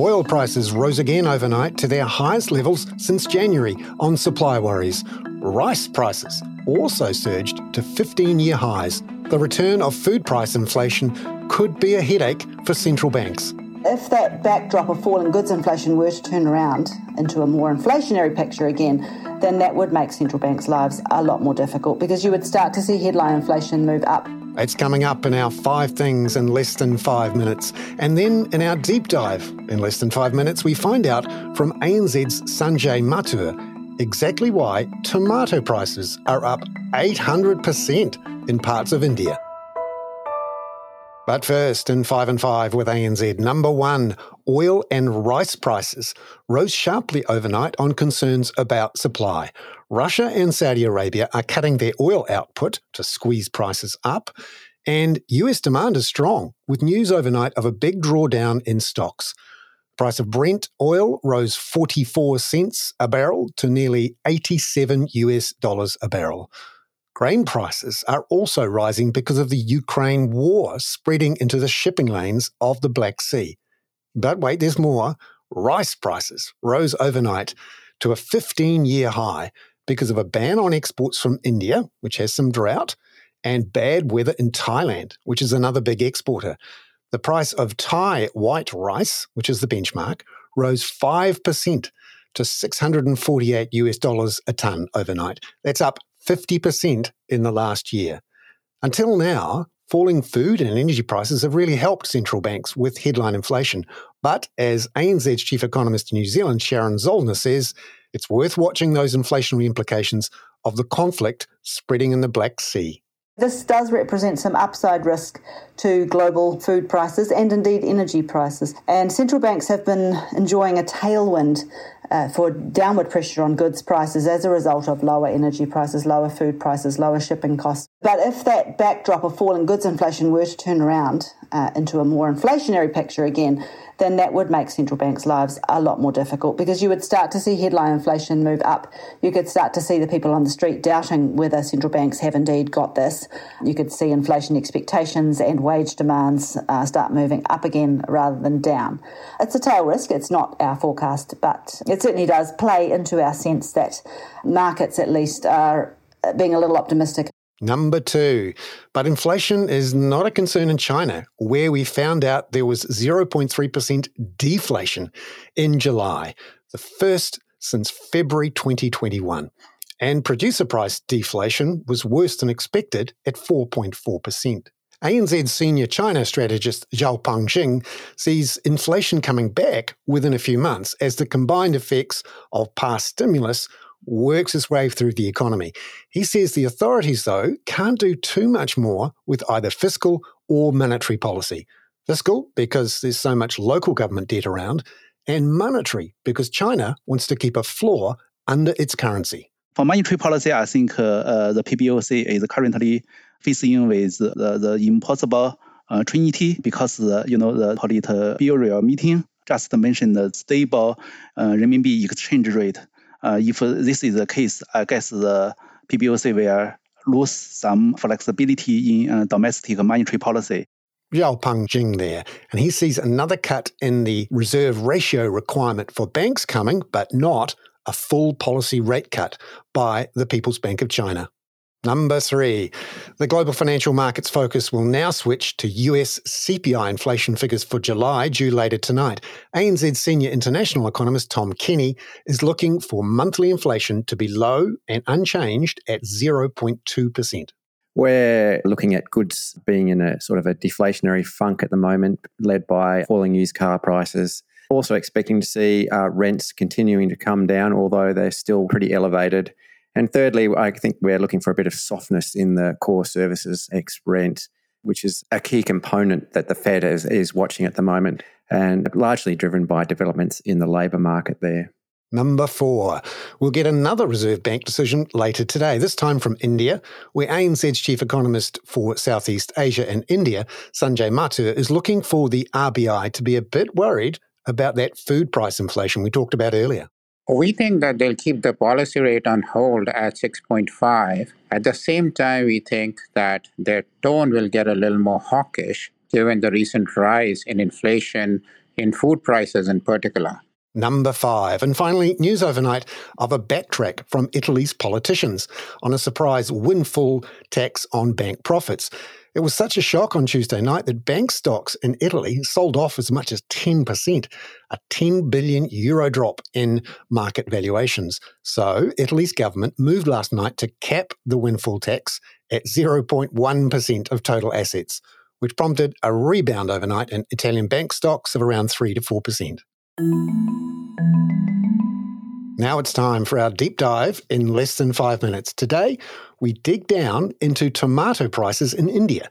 Oil prices rose again overnight to their highest levels since January on supply worries. Rice prices also surged to 15 year highs. The return of food price inflation could be a headache for central banks. If that backdrop of falling goods inflation were to turn around into a more inflationary picture again, then that would make central banks' lives a lot more difficult because you would start to see headline inflation move up it's coming up in our five things in less than five minutes. And then in our deep dive in less than five minutes, we find out from ANZ's Sanjay Mathur exactly why tomato prices are up 800% in parts of India. But first, in 5 and 5 with ANZ, number one, oil and rice prices rose sharply overnight on concerns about supply. Russia and Saudi Arabia are cutting their oil output to squeeze prices up, and US demand is strong, with news overnight of a big drawdown in stocks. Price of Brent oil rose 44 cents a barrel to nearly 87 US dollars a barrel. Grain prices are also rising because of the Ukraine war spreading into the shipping lanes of the Black Sea. But wait, there's more. Rice prices rose overnight to a 15 year high because of a ban on exports from India, which has some drought, and bad weather in Thailand, which is another big exporter. The price of Thai white rice, which is the benchmark, rose 5% to 648 US dollars a ton overnight. That's up 50% in the last year. Until now, falling food and energy prices have really helped central banks with headline inflation. But as ANZ's chief economist in New Zealand, Sharon Zollner, says, it's worth watching those inflationary implications of the conflict spreading in the Black Sea. This does represent some upside risk to global food prices and indeed energy prices. And central banks have been enjoying a tailwind uh, for downward pressure on goods prices as a result of lower energy prices, lower food prices, lower shipping costs. But if that backdrop of falling goods inflation were to turn around uh, into a more inflationary picture again, then that would make central banks' lives a lot more difficult because you would start to see headline inflation move up. You could start to see the people on the street doubting whether central banks have indeed got this. You could see inflation expectations and wage demands uh, start moving up again rather than down. It's a tail risk. It's not our forecast, but it certainly does play into our sense that markets, at least, are being a little optimistic. Number two, but inflation is not a concern in China, where we found out there was 0.3% deflation in July, the first since February 2021. And producer price deflation was worse than expected at 4.4%. ANZ senior China strategist Zhaopeng Xing sees inflation coming back within a few months as the combined effects of past stimulus works its way through the economy. He says the authorities, though, can't do too much more with either fiscal or monetary policy. Fiscal, because there's so much local government debt around, and monetary, because China wants to keep a floor under its currency. For monetary policy, I think uh, uh, the PBOC is currently facing with the, the impossible uh, trinity because the, you know the Politburo meeting just mentioned the stable uh, renminbi exchange rate. Uh, if this is the case, I guess the PBOC will lose some flexibility in uh, domestic monetary policy. Zhaopeng Xing there, and he sees another cut in the reserve ratio requirement for banks coming, but not a full policy rate cut by the People's Bank of China. Number three, the global financial markets focus will now switch to US CPI inflation figures for July, due later tonight. ANZ senior international economist Tom Kenny is looking for monthly inflation to be low and unchanged at 0.2%. We're looking at goods being in a sort of a deflationary funk at the moment, led by falling used car prices. Also, expecting to see uh, rents continuing to come down, although they're still pretty elevated. And thirdly, I think we're looking for a bit of softness in the core services ex rent, which is a key component that the Fed is, is watching at the moment and largely driven by developments in the labour market there. Number four, we'll get another Reserve Bank decision later today, this time from India, where ANZ's chief economist for Southeast Asia and India, Sanjay Mathur, is looking for the RBI to be a bit worried about that food price inflation we talked about earlier. We think that they'll keep the policy rate on hold at 6.5. At the same time, we think that their tone will get a little more hawkish given the recent rise in inflation in food prices in particular. Number five. And finally, news overnight of a backtrack from Italy's politicians on a surprise windfall tax on bank profits. It was such a shock on Tuesday night that bank stocks in Italy sold off as much as 10%, a 10 billion euro drop in market valuations. So, Italy's government moved last night to cap the windfall tax at 0.1% of total assets, which prompted a rebound overnight in Italian bank stocks of around 3 to 4%. Now it's time for our deep dive in less than five minutes. Today, we dig down into tomato prices in India,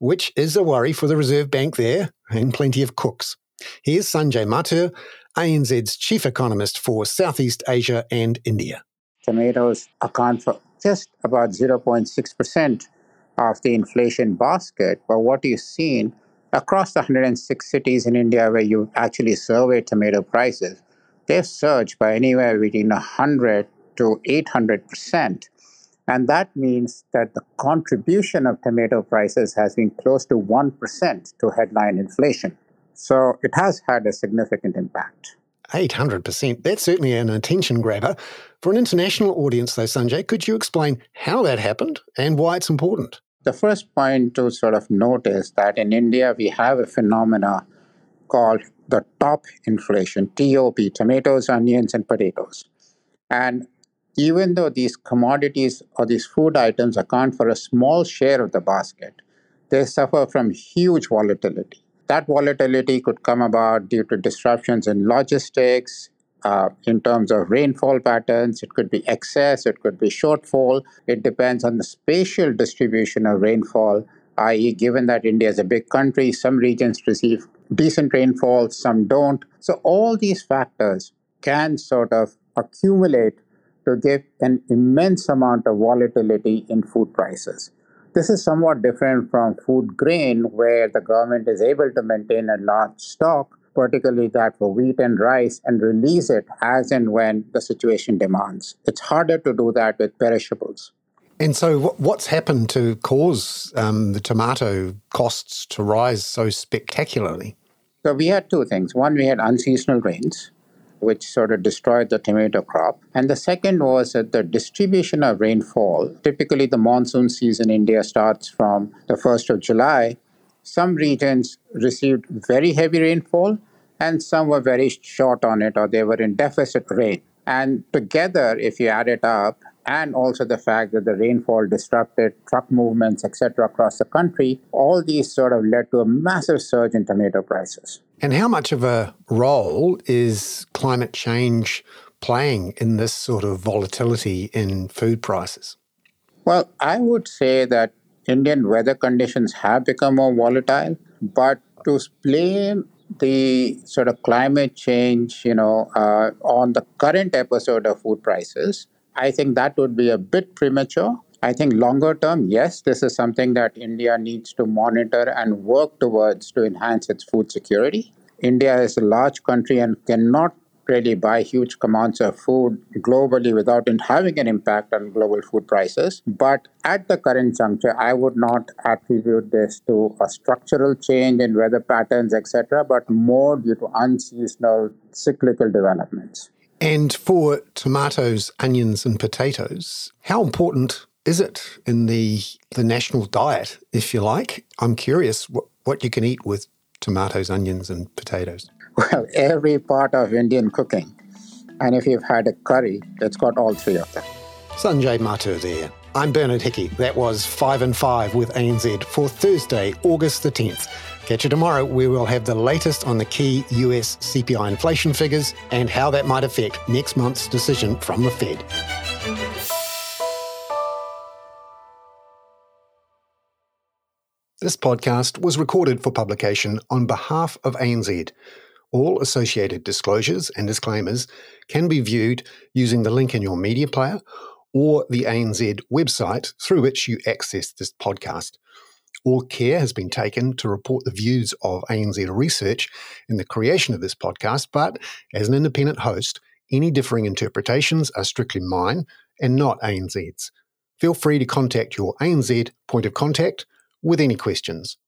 which is a worry for the Reserve Bank there and plenty of cooks. Here's Sanjay Mathur, ANZ's chief economist for Southeast Asia and India. Tomatoes account for just about 0.6% of the inflation basket, but what you've seen across the 106 cities in India where you actually survey tomato prices, they've surged by anywhere between 100 to 800 percent. And that means that the contribution of tomato prices has been close to 1% to headline inflation. So it has had a significant impact. 800%. That's certainly an attention grabber. For an international audience, though, Sanjay, could you explain how that happened and why it's important? The first point to sort of note is that in India, we have a phenomena called the top inflation, TOP, tomatoes, onions, and potatoes. And even though these commodities or these food items account for a small share of the basket, they suffer from huge volatility. That volatility could come about due to disruptions in logistics, uh, in terms of rainfall patterns. It could be excess, it could be shortfall. It depends on the spatial distribution of rainfall, i.e., given that India is a big country, some regions receive decent rainfall, some don't. So, all these factors can sort of accumulate to give an immense amount of volatility in food prices. This is somewhat different from food grain, where the government is able to maintain a large stock, particularly that for wheat and rice, and release it as and when the situation demands. It's harder to do that with perishables. And so, what's happened to cause um, the tomato costs to rise so spectacularly? So, we had two things. One, we had unseasonal rains, which sort of destroyed the tomato crop. And the second was that the distribution of rainfall. Typically, the monsoon season in India starts from the 1st of July. Some regions received very heavy rainfall, and some were very short on it, or they were in deficit rain. And together, if you add it up, and also the fact that the rainfall disrupted truck movements, etc., across the country, all these sort of led to a massive surge in tomato prices. And how much of a role is climate change playing in this sort of volatility in food prices? Well, I would say that Indian weather conditions have become more volatile, but to blame the sort of climate change, you know, uh, on the current episode of food prices, I think that would be a bit premature. I think longer term, yes, this is something that India needs to monitor and work towards to enhance its food security. India is a large country and cannot really buy huge amounts of food globally without having an impact on global food prices. But at the current juncture, I would not attribute this to a structural change in weather patterns, etc., but more due to unseasonal cyclical developments. And for tomatoes, onions, and potatoes, how important is it in the the national diet, if you like? I'm curious what, what you can eat with tomatoes, onions, and potatoes. Well, every part of Indian cooking. And if you've had a curry, it's got all three of them. Sanjay Mathur there. I'm Bernard Hickey. That was 5 and 5 with ANZ for Thursday, August the 10th. Catch you tomorrow. We will have the latest on the key US CPI inflation figures and how that might affect next month's decision from the Fed. This podcast was recorded for publication on behalf of ANZ. All associated disclosures and disclaimers can be viewed using the link in your media player or the ANZ website through which you access this podcast. All care has been taken to report the views of ANZ Research in the creation of this podcast, but as an independent host, any differing interpretations are strictly mine and not ANZ's. Feel free to contact your ANZ point of contact with any questions.